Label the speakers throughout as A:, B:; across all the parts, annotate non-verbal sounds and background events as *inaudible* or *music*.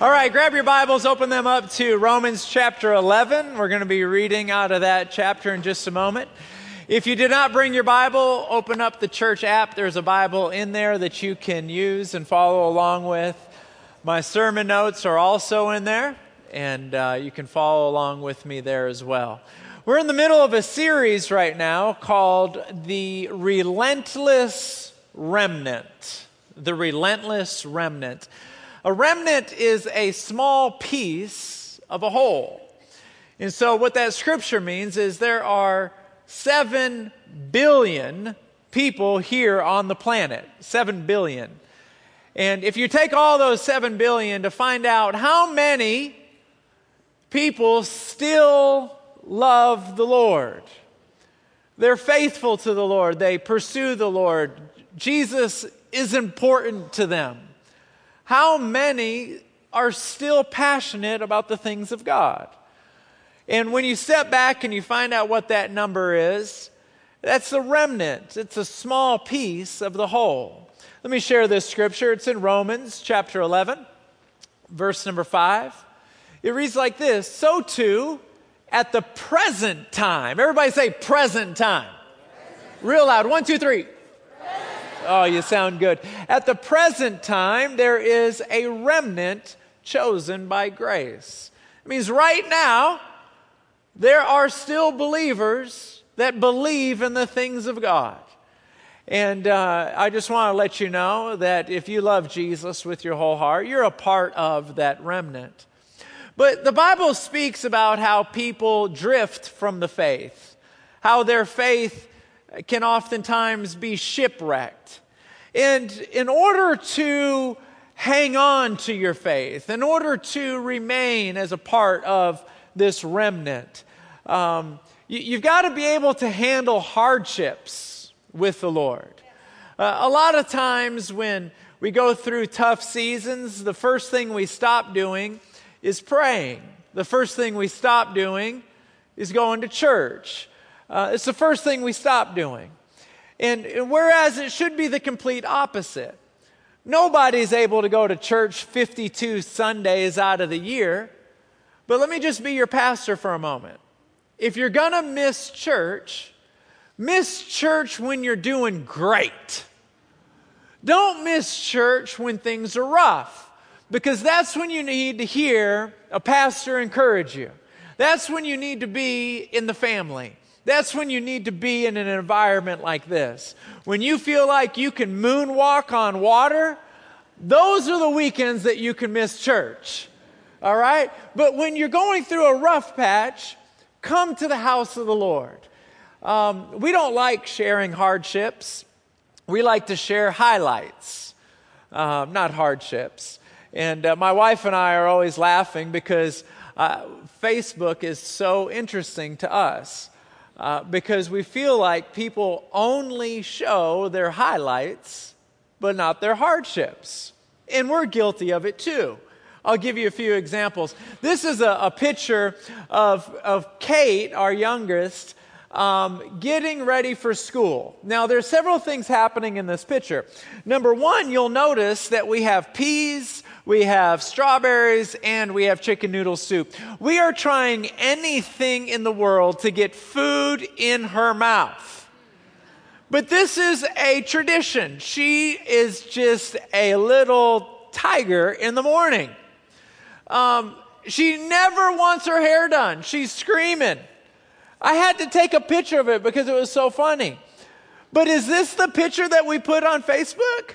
A: All right, grab your Bibles, open them up to Romans chapter 11. We're going to be reading out of that chapter in just a moment. If you did not bring your Bible, open up the church app. There's a Bible in there that you can use and follow along with. My sermon notes are also in there, and uh, you can follow along with me there as well. We're in the middle of a series right now called The Relentless Remnant. The Relentless Remnant. A remnant is a small piece of a whole. And so, what that scripture means is there are seven billion people here on the planet. Seven billion. And if you take all those seven billion to find out how many people still love the Lord, they're faithful to the Lord, they pursue the Lord, Jesus is important to them how many are still passionate about the things of God? And when you step back and you find out what that number is, that's the remnant. It's a small piece of the whole. Let me share this scripture. It's in Romans chapter 11, verse number 5. It reads like this So too, at the present time, everybody say present time. Real loud. One, two, three. Oh, you sound good. At the present time, there is a remnant chosen by grace. It means right now, there are still believers that believe in the things of God. And uh, I just want to let you know that if you love Jesus with your whole heart, you're a part of that remnant. But the Bible speaks about how people drift from the faith, how their faith can oftentimes be shipwrecked. And in order to hang on to your faith, in order to remain as a part of this remnant, um, you, have got to be able to handle hardships with the Lord. Uh, a lot of times when we go through tough seasons, the first thing we stop doing is praying. The first thing we stop doing is going to church. Uh, it's the first thing we stop doing. And, and whereas it should be the complete opposite. Nobody's able to go to church 52 Sundays out of the year. But let me just be your pastor for a moment. If you're going to miss church, miss church when you're doing great. Don't miss church when things are rough, because that's when you need to hear a pastor encourage you. That's when you need to be in the family. That's when you need to be in an environment like this. When you feel like you can moonwalk on water, those are the weekends that you can miss church. All right? But when you're going through a rough patch, come to the house of the Lord. Um, we don't like sharing hardships, we like to share highlights, um, not hardships. And uh, my wife and I are always laughing because uh, Facebook is so interesting to us uh, because we feel like people only show their highlights, but not their hardships. And we're guilty of it too. I'll give you a few examples. This is a, a picture of, of Kate, our youngest, um, getting ready for school. Now, there's several things happening in this picture. Number one, you'll notice that we have peas, we have strawberries, and we have chicken noodle soup. We are trying anything in the world to get food in her mouth. But this is a tradition. She is just a little tiger in the morning. Um, she never wants her hair done. She's screaming. I had to take a picture of it because it was so funny. But is this the picture that we put on Facebook?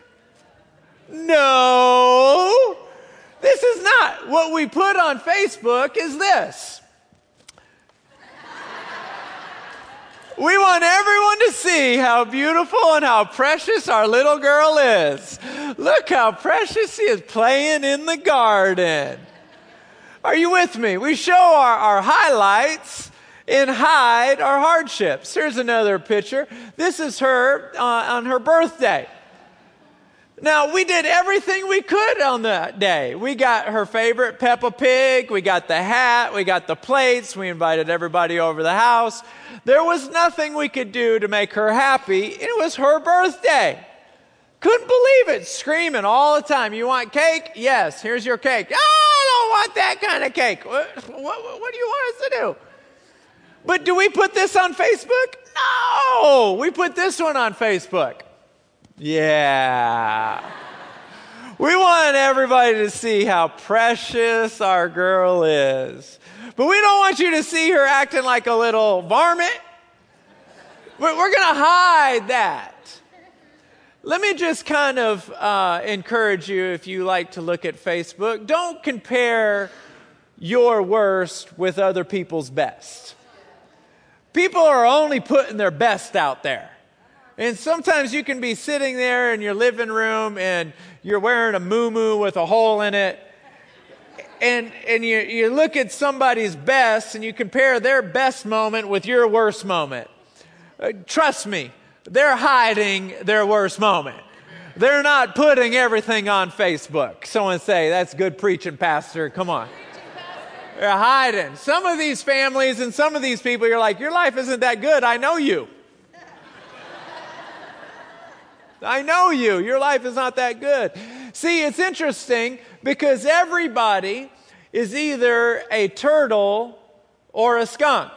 A: No. This is not. What we put on Facebook is this. We want everyone to see how beautiful and how precious our little girl is. Look how precious she is playing in the garden. Are you with me? We show our, our highlights and hide our hardships. Here's another picture. This is her uh, on her birthday. Now, we did everything we could on that day. We got her favorite Peppa Pig, we got the hat, we got the plates, we invited everybody over the house. There was nothing we could do to make her happy. It was her birthday. Couldn't believe it, screaming all the time. You want cake? Yes, here's your cake. Ah, don't want that kind of cake. What, what, what do you want us to do? But do we put this on Facebook? No, we put this one on Facebook. Yeah. We want everybody to see how precious our girl is. But we don't want you to see her acting like a little varmint. We're, going to hide that. Let me just kind of uh, encourage you if you like to look at Facebook, don't compare your worst with other people's best. People are only putting their best out there. And sometimes you can be sitting there in your living room and you're wearing a moo with a hole in it. And, and you, you look at somebody's best and you compare their best moment with your worst moment. Uh, trust me, they're hiding their worst moment. They're not putting everything on Facebook. Someone say, That's good preaching, Pastor. Come on. They're hiding. Some of these families and some of these people, you're like, Your life isn't that good. I know you. I know you. Your life is not that good. See, it's interesting because everybody is either a turtle or a skunk.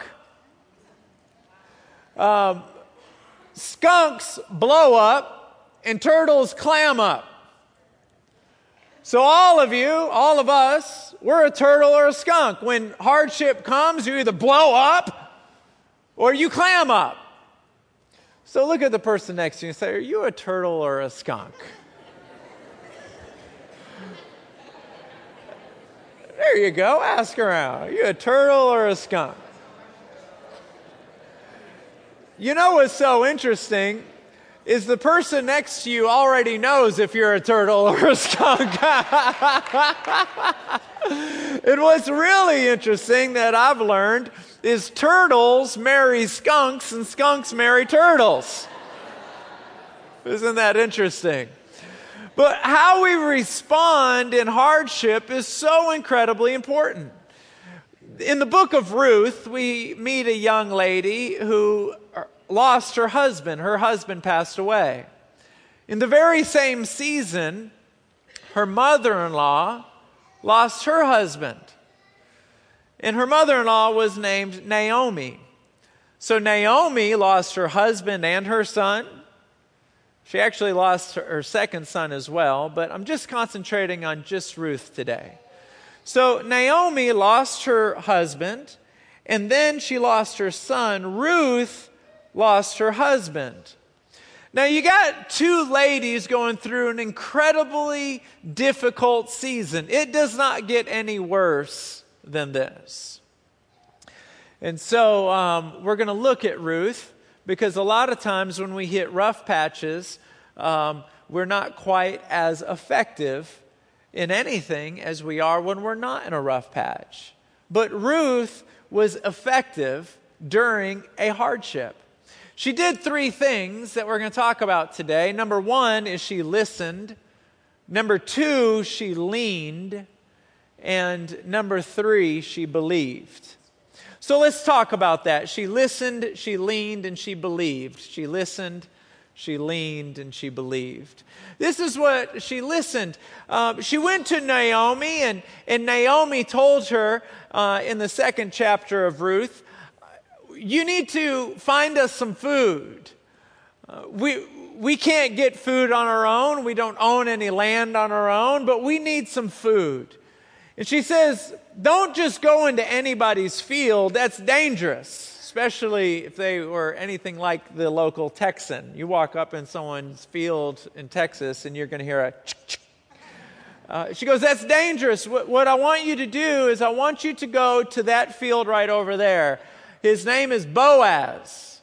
A: Um, skunks blow up and turtles clam up. So, all of you, all of us, we're a turtle or a skunk. When hardship comes, you either blow up or you clam up. So, look at the person next to you and say, Are you a turtle or a skunk? there you go. Ask around. Are you a turtle or a skunk? You know what's so interesting is the person next to you already knows if you're a turtle or a skunk. *laughs* and what's really interesting that I've learned is turtles marry skunks and skunks marry turtles. Isn't that interesting? But how we respond in hardship is so incredibly important. In the book of Ruth, we meet a young lady who lost her husband. Her husband passed away. In the very same season, her mother in law lost her husband. And her mother in law was named Naomi. So Naomi lost her husband and her son. She actually lost her second son as well, but I'm just concentrating on just Ruth today. So Naomi lost her husband, and then she lost her son. Ruth lost her husband. Now, you got two ladies going through an incredibly difficult season. It does not get any worse than this. And so, um, we're going to look at Ruth because a lot of times when we hit rough patches, um, we're not quite as effective in anything as we are when we're not in a rough patch. But Ruth was effective during a hardship. She did three things that we're going to talk about today. Number one is she listened. Number two, she leaned. And number three, she believed. So let's talk about that. She listened, she leaned, and she believed. She listened, she leaned, and she believed. This is what she listened. Uh, she went to Naomi, and, and Naomi told her uh, in the second chapter of Ruth you need to find us some food. Uh, we, we can't get food on our own. We don't own any land on our own, but we need some food. And she says, Don't just go into anybody's field. That's dangerous, especially if they were anything like the local Texan. You walk up in someone's field in Texas and you're going to hear a uh, she goes, That's dangerous. What, what I want you to do is, I want you to go to that field right over there. His name is Boaz.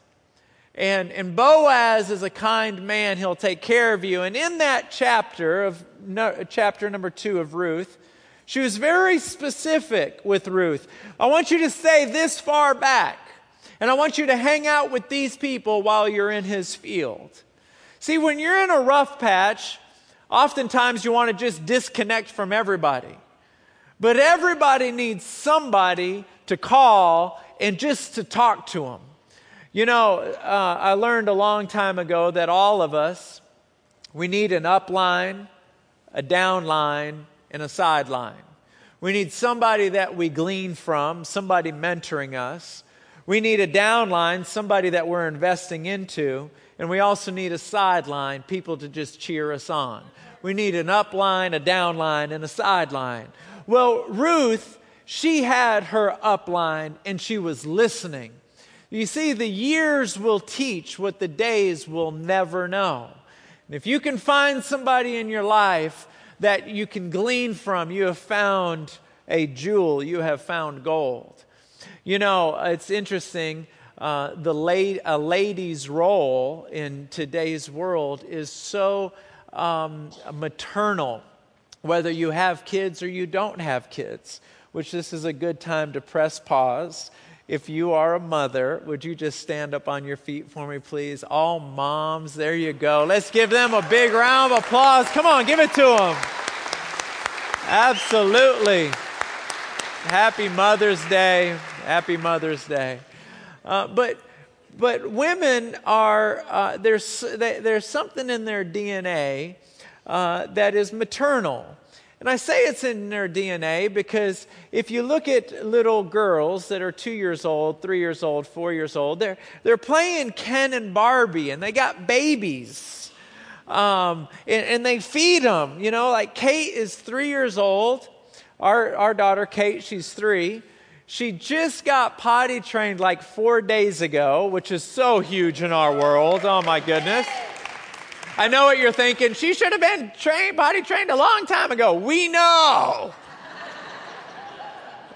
A: And, and Boaz is a kind man. He'll take care of you. And in that chapter of no, chapter number two of Ruth, she was very specific with Ruth. I want you to stay this far back. And I want you to hang out with these people while you're in his field. See, when you're in a rough patch, oftentimes you want to just disconnect from everybody. But everybody needs somebody to call and just to talk to them. You know, uh, I learned a long time ago that all of us, we need an upline, a downline, and a sideline. We need somebody that we glean from, somebody mentoring us. We need a downline, somebody that we're investing into. And we also need a sideline, people to just cheer us on. We need an upline, a downline, and a sideline. Well, Ruth, she had her upline and she was listening. You see, the years will teach what the days will never know. And if you can find somebody in your life that you can glean from, you have found a jewel, you have found gold. You know, it's interesting. Uh, the la- a lady's role in today's world is so um, maternal, whether you have kids or you don't have kids, which this is a good time to press pause if you are a mother, would you just stand up on your feet for me, please? All moms, there you go. Let's give them a big round of applause. Come on, give it to them. Absolutely. Happy Mother's Day. Happy Mother's Day. Uh, but but women are uh, there's there's something in their DNA uh, that is maternal. And I say it's in their DNA because if you look at little girls that are two years old, three years old, four years old, they're, they're playing Ken and Barbie and they got babies. Um, and, and they feed them. You know, like Kate is three years old. Our, our daughter, Kate, she's three. She just got potty trained like four days ago, which is so huge in our world. Oh my goodness. I know what you're thinking. She should have been trained, body trained a long time ago. We know.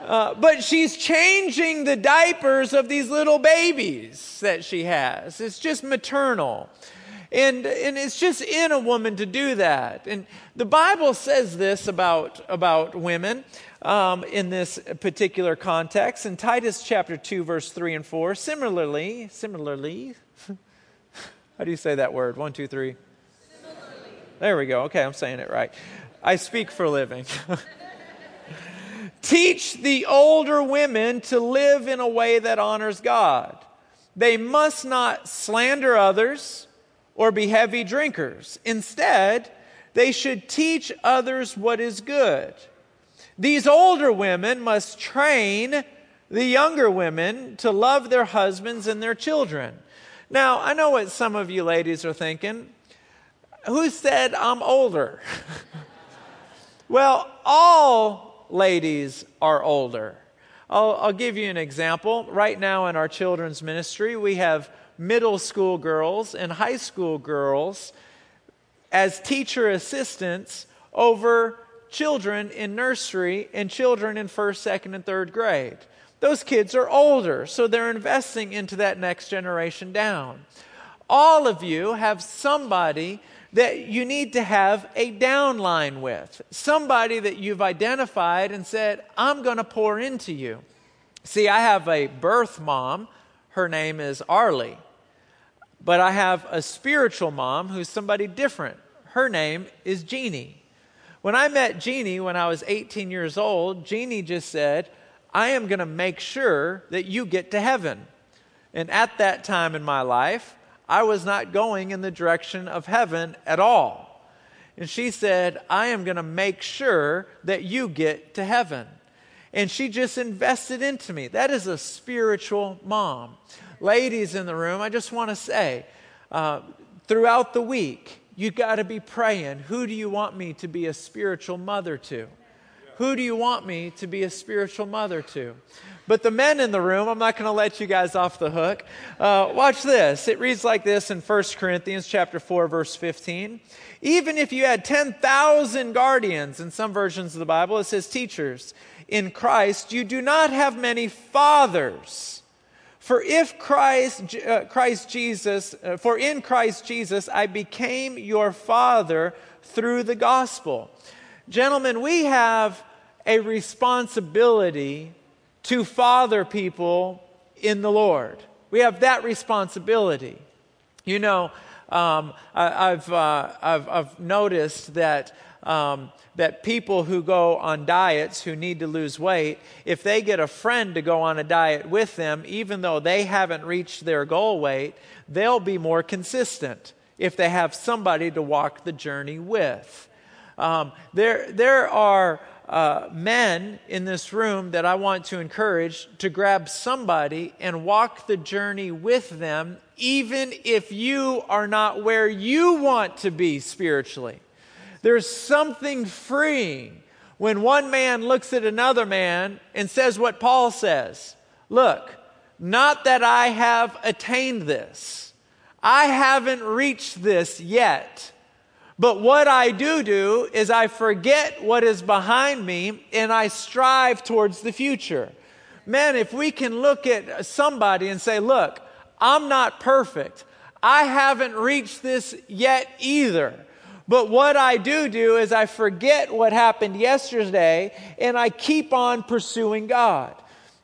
A: Uh, but she's changing the diapers of these little babies that she has. It's just maternal. And, and it's just in a woman to do that. And the Bible says this about, about women um, in this particular context. In Titus chapter 2, verse 3 and 4, similarly, similarly, *laughs* how do you say that word? One, two, three. There we go. Okay, I'm saying it right. I speak for a living. *laughs* Teach the older women to live in a way that honors God. They must not slander others or be heavy drinkers. Instead, they should teach others what is good. These older women must train the younger women to love their husbands and their children. Now, I know what some of you ladies are thinking. Who said I'm older? *laughs* well, all ladies are older. I'll, I'll, give you an example. Right now in our children's ministry, we have middle school girls and high school girls as teacher assistants over children in nursery and children in first, second, and third grade. Those kids are older, so they're investing into that next generation down. All of you have somebody that you need to have a downline with. Somebody that you've identified and said, I'm going to pour into you. See, I have a birth mom. Her name is Arlie. But I have a spiritual mom who's somebody different. Her name is Jeannie. When I met Jeannie when I was 18 years old, Jeannie just said, I am going to make sure that you get to heaven. And at that time in my life, I was not going in the direction of heaven at all. And she said, I am going to make sure that you get to heaven. And she just invested into me. That is a spiritual mom. Ladies in the room, I just want to say uh, throughout the week, you got to be praying who do you want me to be a spiritual mother to? Who do you want me to be a spiritual mother to? But the men in the room, I'm not going to let you guys off the hook. Uh, watch this. It reads like this in 1 Corinthians chapter 4, verse 15. Even if you had 10,000 guardians, in some versions of the Bible, it says teachers, in Christ, you do not have many fathers. For if Christ, uh, Christ Jesus, uh, for in Christ Jesus I became your father through the gospel. Gentlemen, we have a responsibility to father people in the Lord. We have that responsibility. You know, um, I, have uh, I've, I've noticed that, um, that people who go on diets who need to lose weight, if they get a friend to go on a diet with them, even though they haven't reached their goal weight, they'll be more consistent if they have somebody to walk the journey with. Um, there, there are uh, men in this room that I want to encourage to grab somebody and walk the journey with them, even if you are not where you want to be spiritually. There's something freeing when one man looks at another man and says what Paul says Look, not that I have attained this, I haven't reached this yet. But what I do do is I forget what is behind me and I strive towards the future. Man, if we can look at somebody and say, Look, I'm not perfect. I haven't reached this yet either. But what I do do is I forget what happened yesterday and I keep on pursuing God.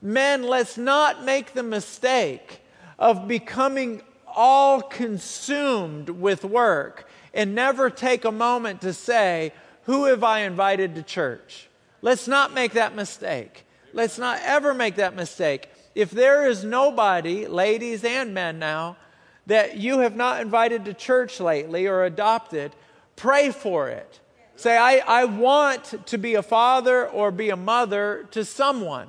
A: Men, let's not make the mistake of becoming all consumed with work and never take a moment to say, Who have I invited to church? Let's not make that mistake. Let's not ever make that mistake. If there is nobody, ladies and men now, that you have not invited to church lately or adopted, pray for it. Say, I, I want to be a father or be a mother to someone.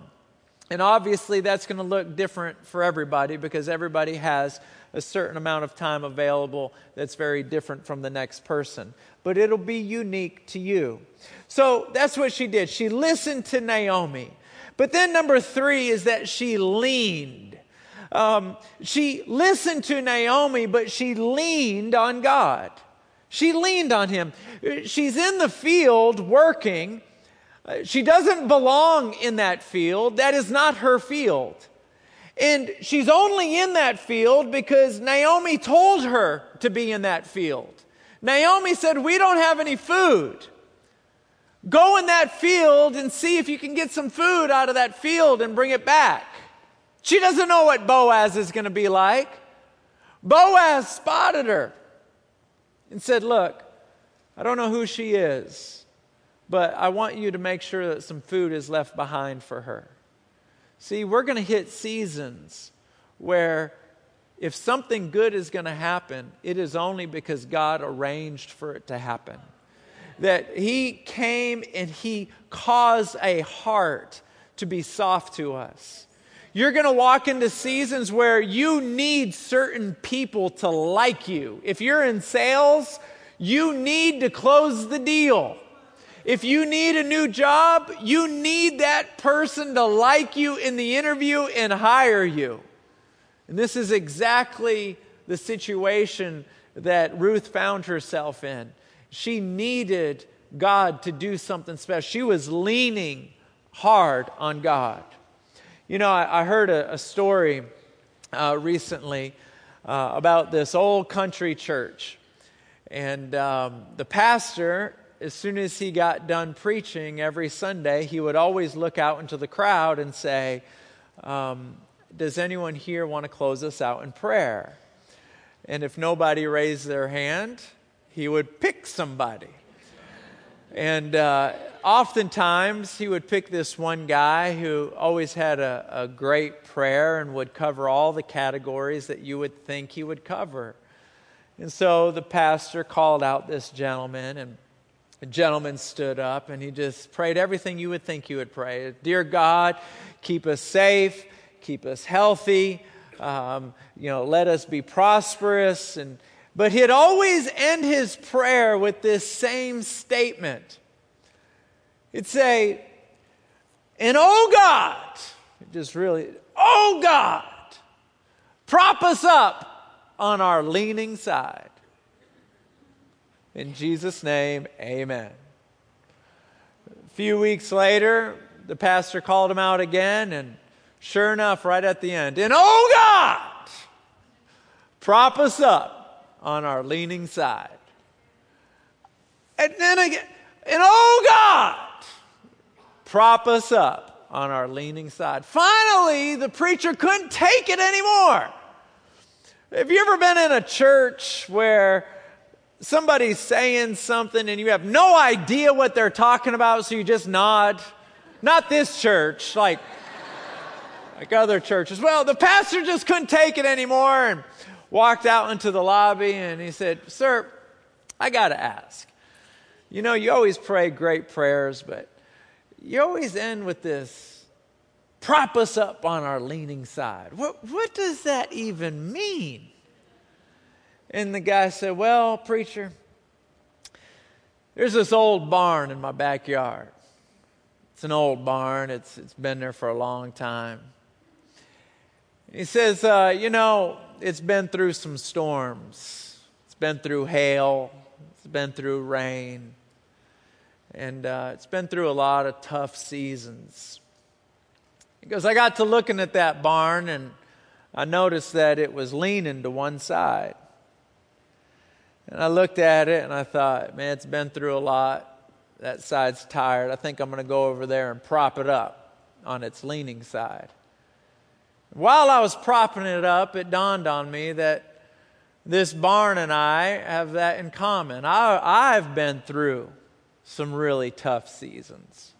A: And obviously, that's going to look different for everybody because everybody has a certain amount of time available that's very different from the next person. But it'll be unique to you. So that's what she did. She listened to Naomi. But then, number three is that she leaned. Um, she listened to Naomi, but she leaned on God. She leaned on him. She's in the field working she doesn't belong in that field. That is not her field. And she's only in that field because Naomi told her to be in that field. Naomi said, We don't have any food. Go in that field and see if you can get some food out of that field and bring it back. She doesn't know what Boaz is going to be like. Boaz spotted her and said, Look, I don't know who she is but I want you to make sure that some food is left behind for her. See, we're going to hit seasons where if something good is going to happen, it is only because God arranged for it to happen. That He came and He caused a heart to be soft to us. You're going to walk into seasons where you need certain people to like you. If you're in sales, you need to close the deal. If you need a new job, you need that person to like you in the interview and hire you. And this is exactly the situation that Ruth found herself in. She needed God to do something special. She was leaning hard on God. You know, I, I heard a, a story uh, recently uh, about this old country church. And um, the pastor as soon as he got done preaching every Sunday, he would always look out into the crowd and say, um, Does anyone here want to close us out in prayer? And if nobody raised their hand, he would pick somebody. And uh, oftentimes, he would pick this one guy who always had a, a great prayer and would cover all the categories that you would think he would cover. And so the pastor called out this gentleman and a gentleman stood up and he just prayed everything you would think you would pray. Dear God, keep us safe, keep us healthy, um, you know, let us be prosperous. And, but he'd always end his prayer with this same statement. He'd say, and oh God, just really, oh God, prop us up on our leaning side. In Jesus' name, amen. A few weeks later, the pastor called him out again, and sure enough, right at the end, and oh God, prop us up on our leaning side. And then again, and oh God, prop us up on our leaning side. Finally, the preacher couldn't take it anymore. Have you ever been in a church where somebody's saying something and you have no idea what they're talking about, so you just nod. Not this church, like, like other churches. Well, the pastor just couldn't take it anymore and walked out into the lobby and he said, Sir, I got to ask. You know, you always pray great prayers, but you always end with this prop us up on our leaning side. What, what does that even mean? And the guy said, Well, preacher, there's this old barn in my backyard. It's an old barn, it's, it's been there for a long time. He says, uh, You know, it's been through some storms, it's been through hail, it's been through rain, and uh, it's been through a lot of tough seasons. He goes, I got to looking at that barn and I noticed that it was leaning to one side. And I looked at it and I thought, man, it's been through a lot. That side's tired. I think I'm going to go over there and prop it up on its leaning side. While I was propping it up, it dawned on me that this barn and I have that in common. I, I've been through some really tough seasons.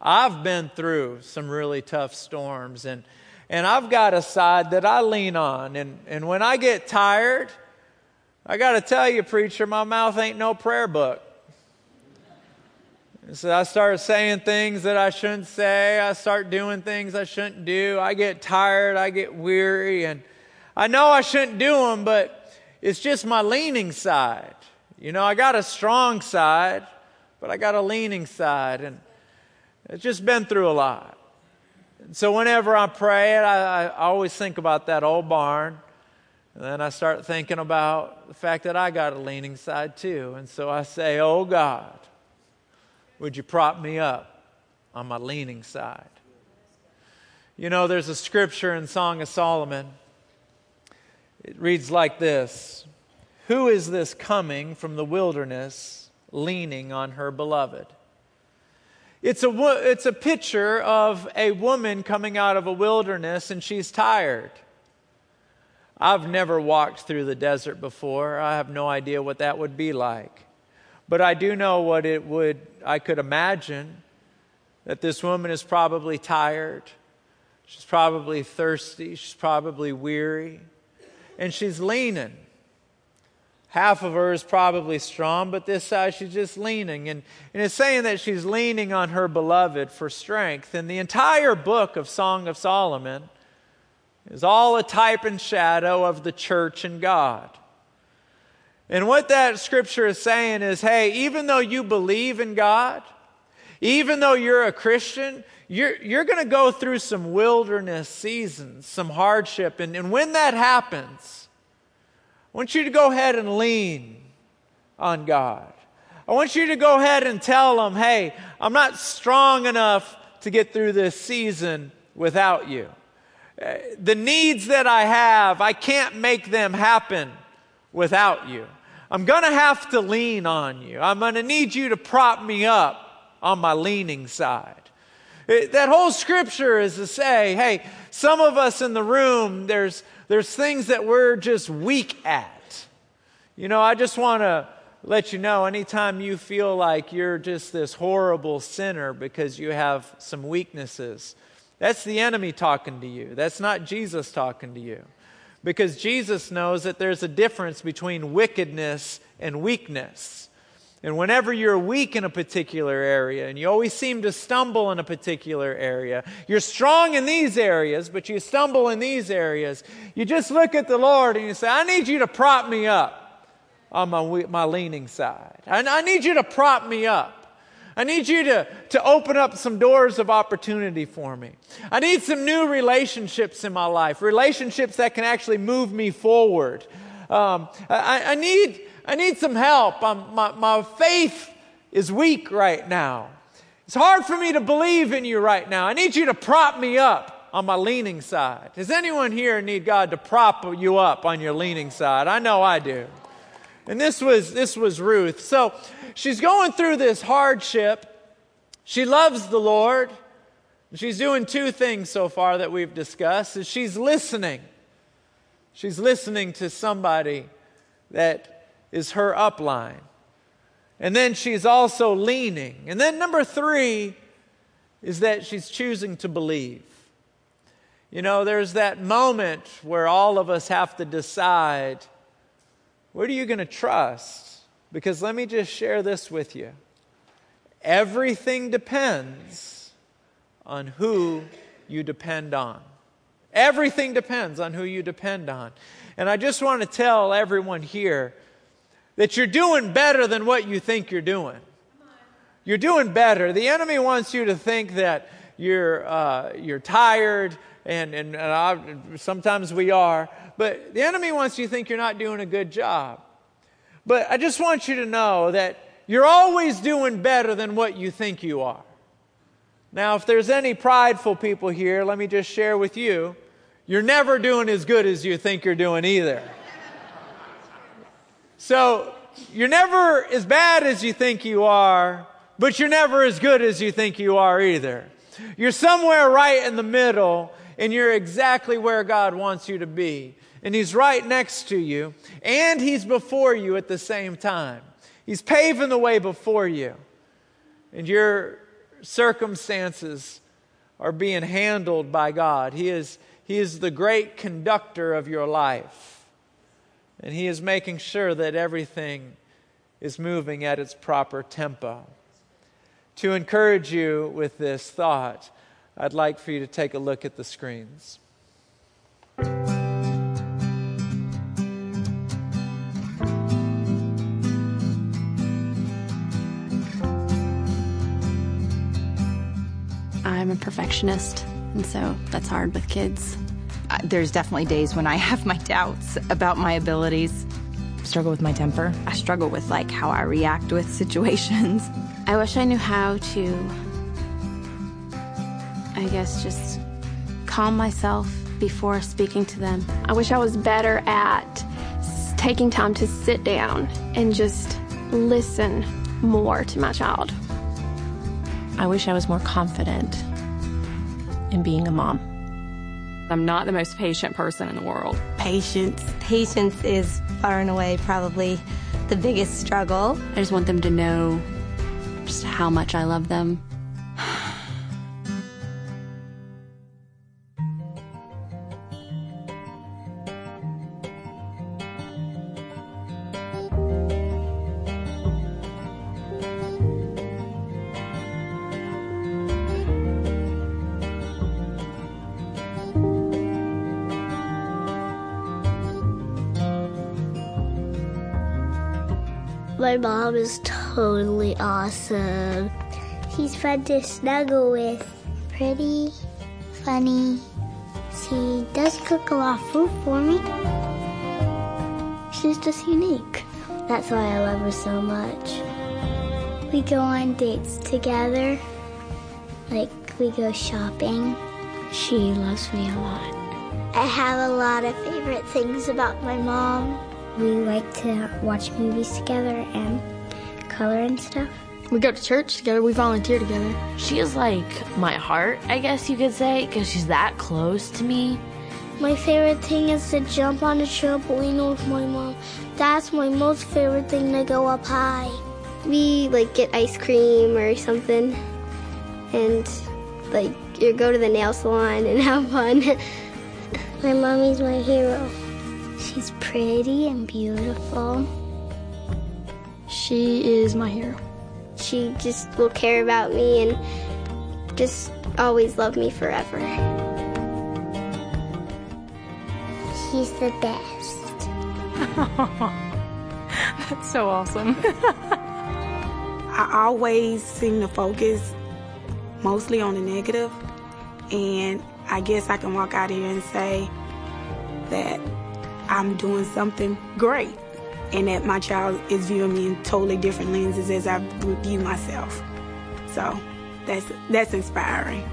A: I've been through some really tough storms, and, and I've got a side that I lean on. And, and when I get tired, I got to tell you, preacher, my mouth ain't no prayer book. So I start saying things that I shouldn't say. I start doing things I shouldn't do. I get tired. I get weary. And I know I shouldn't do them, but it's just my leaning side. You know, I got a strong side, but I got a leaning side. And it's just been through a lot. And so whenever I pray, I, I always think about that old barn. And then I start thinking about the fact that I got a leaning side too. And so I say, Oh God, would you prop me up on my leaning side? You know, there's a scripture in Song of Solomon. It reads like this Who is this coming from the wilderness leaning on her beloved? It's a, it's a picture of a woman coming out of a wilderness and she's tired. I've never walked through the desert before. I have no idea what that would be like. But I do know what it would, I could imagine that this woman is probably tired. She's probably thirsty. She's probably weary. And she's leaning. Half of her is probably strong, but this side she's just leaning. And, and it's saying that she's leaning on her beloved for strength. And the entire book of Song of Solomon is all a type and shadow of the church and God. And what that scripture is saying is hey, even though you believe in God, even though you're a Christian, you're, you're going to go through some wilderness seasons, some hardship. And, and when that happens, I want you to go ahead and lean on God. I want you to go ahead and tell Him, hey, I'm not strong enough to get through this season without you Uh, the needs that I have, I can't make them happen without you. I'm going to have to lean on you. I'm going to need you to prop me up on my leaning side. It, that whole scripture is to say, hey, some of us in the room, there's, there's things that we're just weak at. You know, I just want to let you know anytime you feel like you're just this horrible sinner because you have some weaknesses, that's the enemy talking to you. That's not Jesus talking to you. Because Jesus knows that there's a difference between wickedness and weakness. And whenever you're weak in a particular area and you always seem to stumble in a particular area, you're strong in these areas, but you stumble in these areas, you just look at the Lord and you say, I need you to prop me up on my, my leaning side. I, I need you to prop me up. I need you to, to open up some doors of opportunity for me. I need some new relationships in my life, relationships that can actually move me forward. Um, I, I, need, I need some help. I'm, my, my faith is weak right now. It's hard for me to believe in you right now. I need you to prop me up on my leaning side. Does anyone here need God to prop you up on your leaning side? I know I do. And this was, this was Ruth. So she's going through this hardship. She loves the Lord. She's doing two things so far that we've discussed. Is she's listening. She's listening to somebody that is her upline. And then she's also leaning. And then number three is that she's choosing to believe. You know, there's that moment where all of us have to decide what are you going to trust? Because let me just share this with you. Everything depends on who you depend on. Everything depends on who you depend on. And I just want to tell everyone here that you're doing better than what you think you're doing. You're doing better. The enemy wants you to think that you're, uh, you're tired, and, and, and I, sometimes we are, but the enemy wants you to think you're not doing a good job. But I just want you to know that you're always doing better than what you think you are. Now, if there's any prideful people here, let me just share with you you're never doing as good as you think you're doing either. so, you're never as bad as you think you are, but you're never as good as you think you are either. You're somewhere right in the middle, and you're exactly where God wants you to be. And He's right next to you, and He's before you at the same time. He's paving the way before you. And your circumstances are being handled by God. He is, he is the great conductor of your life. And He is making sure that everything is moving at its proper tempo. To encourage you with this thought, I'd like for you to take a look at the screens.
B: I'm a perfectionist, and so that's hard with kids.
C: There's definitely days when I *laughs* have my doubts about my abilities.
D: Struggle with my temper.
C: I struggle with like how I react with *laughs* situations.
B: I wish I knew how to, I guess, just calm myself before speaking to them.
E: I wish I was better at taking time to sit down and just listen more to my child.
F: I wish I was more confident in being a mom.
G: I'm not the most patient person in the world.
H: Patience. Patience is far and away probably the biggest struggle.
B: I just want them to know just how much I love them.
I: My mom is totally awesome. She's fun to snuggle with. Pretty, funny. She does cook a lot of food for me. She's just unique. That's why I love her so much. We go on dates together. Like, we go shopping. She loves me a lot. I have a lot of favorite things about my mom. We like to watch movies together and color and stuff.
E: We go to church together, we volunteer together.
F: She is like my heart, I guess you could say, because she's that close to me.
I: My favorite thing is to jump on a trampoline with my mom. That's my most favorite thing to go up high.
E: We like get ice cream or something and like you go to the nail salon and *laughs* have fun. *laughs*
I: my mommy's my hero. She's pretty and beautiful.
E: She is my hero.
I: She just will care about me and just always love me forever. She's the best. *laughs*
G: That's so awesome. *laughs*
J: I always seem to focus mostly on the negative, and I guess I can walk out here and say that I'm doing something great and that my child is viewing me in totally different lenses as I view myself. So that's that's inspiring.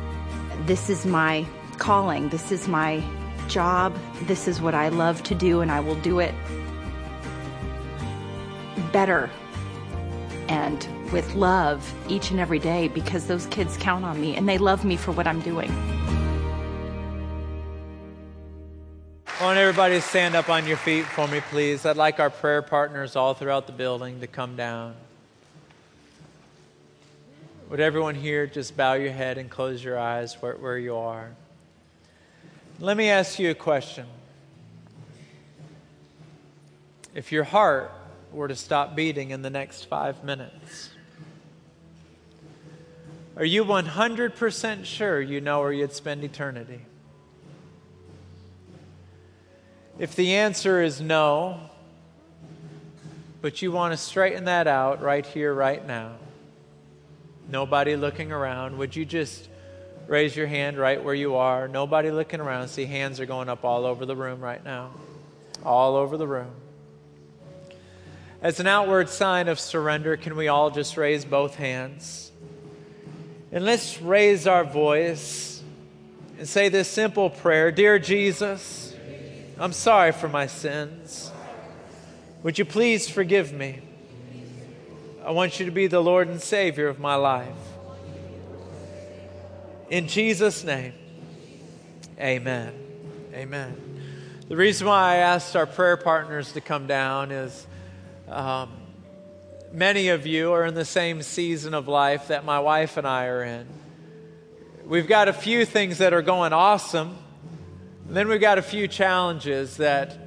C: This is my calling. This is my job. This is what I love to do and I will do it better and with love each and every day because those kids count on me and they love me for what I'm doing.
A: I want everybody to stand up on your feet for me, please. I'd like our prayer partners all throughout the building to come down. Would everyone here just bow your head and close your eyes where, where you are? Let me ask you a question. If your heart were to stop beating in the next five minutes, Are you 100% sure you know where you'd spend eternity? If the answer is no, but you want to straighten that out right here, right now, nobody looking around, would you just raise your hand right where you are? Nobody looking around. See, hands are going up all over the room right now. All over the room. As an outward sign of surrender, can we all just raise both hands? And let's raise our voice and say this simple prayer Dear Jesus, I'm sorry for my sins. Would you please forgive me? I want you to be the Lord and Savior of my life. In Jesus' name, amen. Amen. The reason why I asked our prayer partners to come down is um, many of you are in the same season of life that my wife and I are in. We've got a few things that are going awesome, and then we've got a few challenges that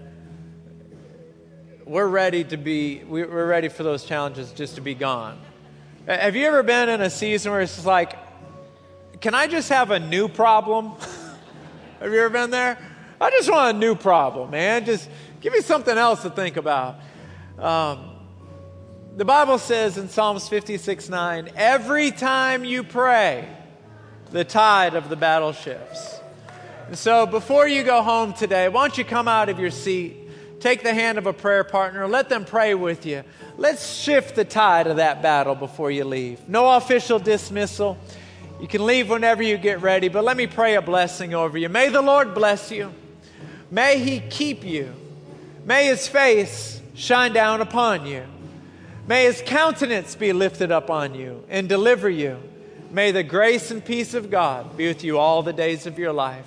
A: we're ready to be, we're ready for those challenges just to be gone. Have you ever been in a season where it's like, can I just have a new problem? *laughs* have you ever been there? I just want a new problem, man. Just give me something else to think about. Um, the Bible says in Psalms 56 9, every time you pray, the tide of the battle shifts. So before you go home today, why don't you come out of your seat, take the hand of a prayer partner, let them pray with you. Let's shift the tide of that battle before you leave. No official dismissal. You can leave whenever you get ready, but let me pray a blessing over you. May the Lord bless you. May He keep you. May His face shine down upon you. May His countenance be lifted up on you and deliver you. May the grace and peace of God be with you all the days of your life.